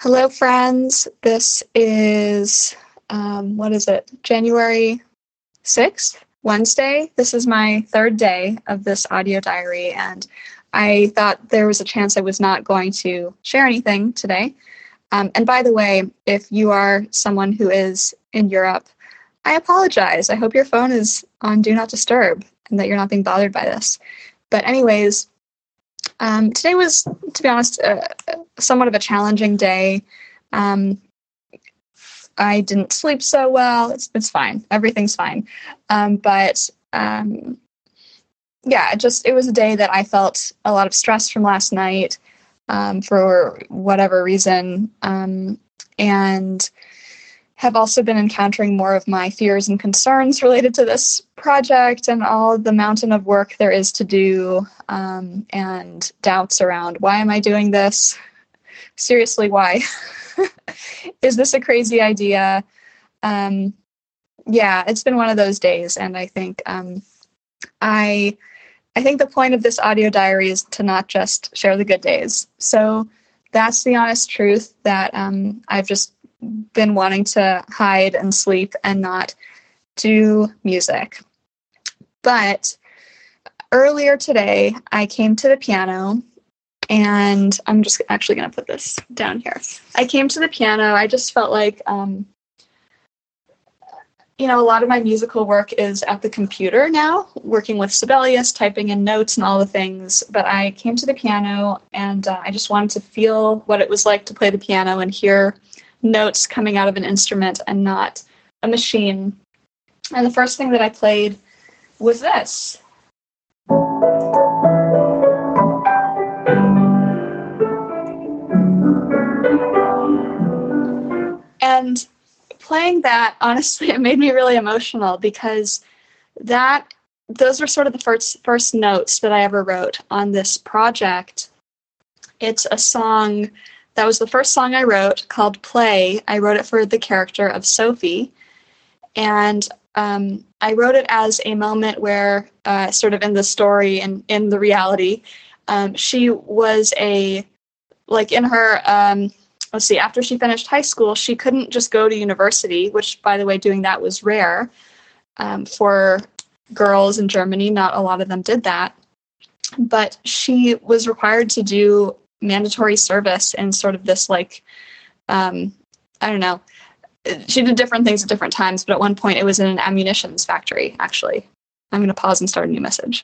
Hello, friends. This is, um, what is it, January 6th, Wednesday. This is my third day of this audio diary, and I thought there was a chance I was not going to share anything today. Um, and by the way, if you are someone who is in Europe, I apologize. I hope your phone is on Do Not Disturb and that you're not being bothered by this. But, anyways, um, today was, to be honest, uh, somewhat of a challenging day. Um, I didn't sleep so well. It's it's fine. Everything's fine. Um, but um, yeah, it just it was a day that I felt a lot of stress from last night um, for whatever reason, um, and have also been encountering more of my fears and concerns related to this project and all the mountain of work there is to do um, and doubts around why am I doing this? Seriously, why? is this a crazy idea? Um, yeah, it's been one of those days, and I think um, I I think the point of this audio diary is to not just share the good days. So that's the honest truth that um, I've just been wanting to hide and sleep and not do music. But earlier today, I came to the piano and I'm just actually going to put this down here. I came to the piano. I just felt like, um, you know, a lot of my musical work is at the computer now, working with Sibelius, typing in notes and all the things. But I came to the piano and uh, I just wanted to feel what it was like to play the piano and hear notes coming out of an instrument and not a machine. And the first thing that I played was this. And playing that, honestly, it made me really emotional because that those were sort of the first first notes that I ever wrote on this project. It's a song that was the first song I wrote called Play. I wrote it for the character of Sophie. And um, I wrote it as a moment where, uh, sort of in the story and in the reality, um, she was a, like in her, um, let's see, after she finished high school, she couldn't just go to university, which, by the way, doing that was rare um, for girls in Germany. Not a lot of them did that. But she was required to do mandatory service and sort of this like um, I don't know. She did different things at different times, but at one point it was in an ammunitions factory. Actually, I'm going to pause and start a new message.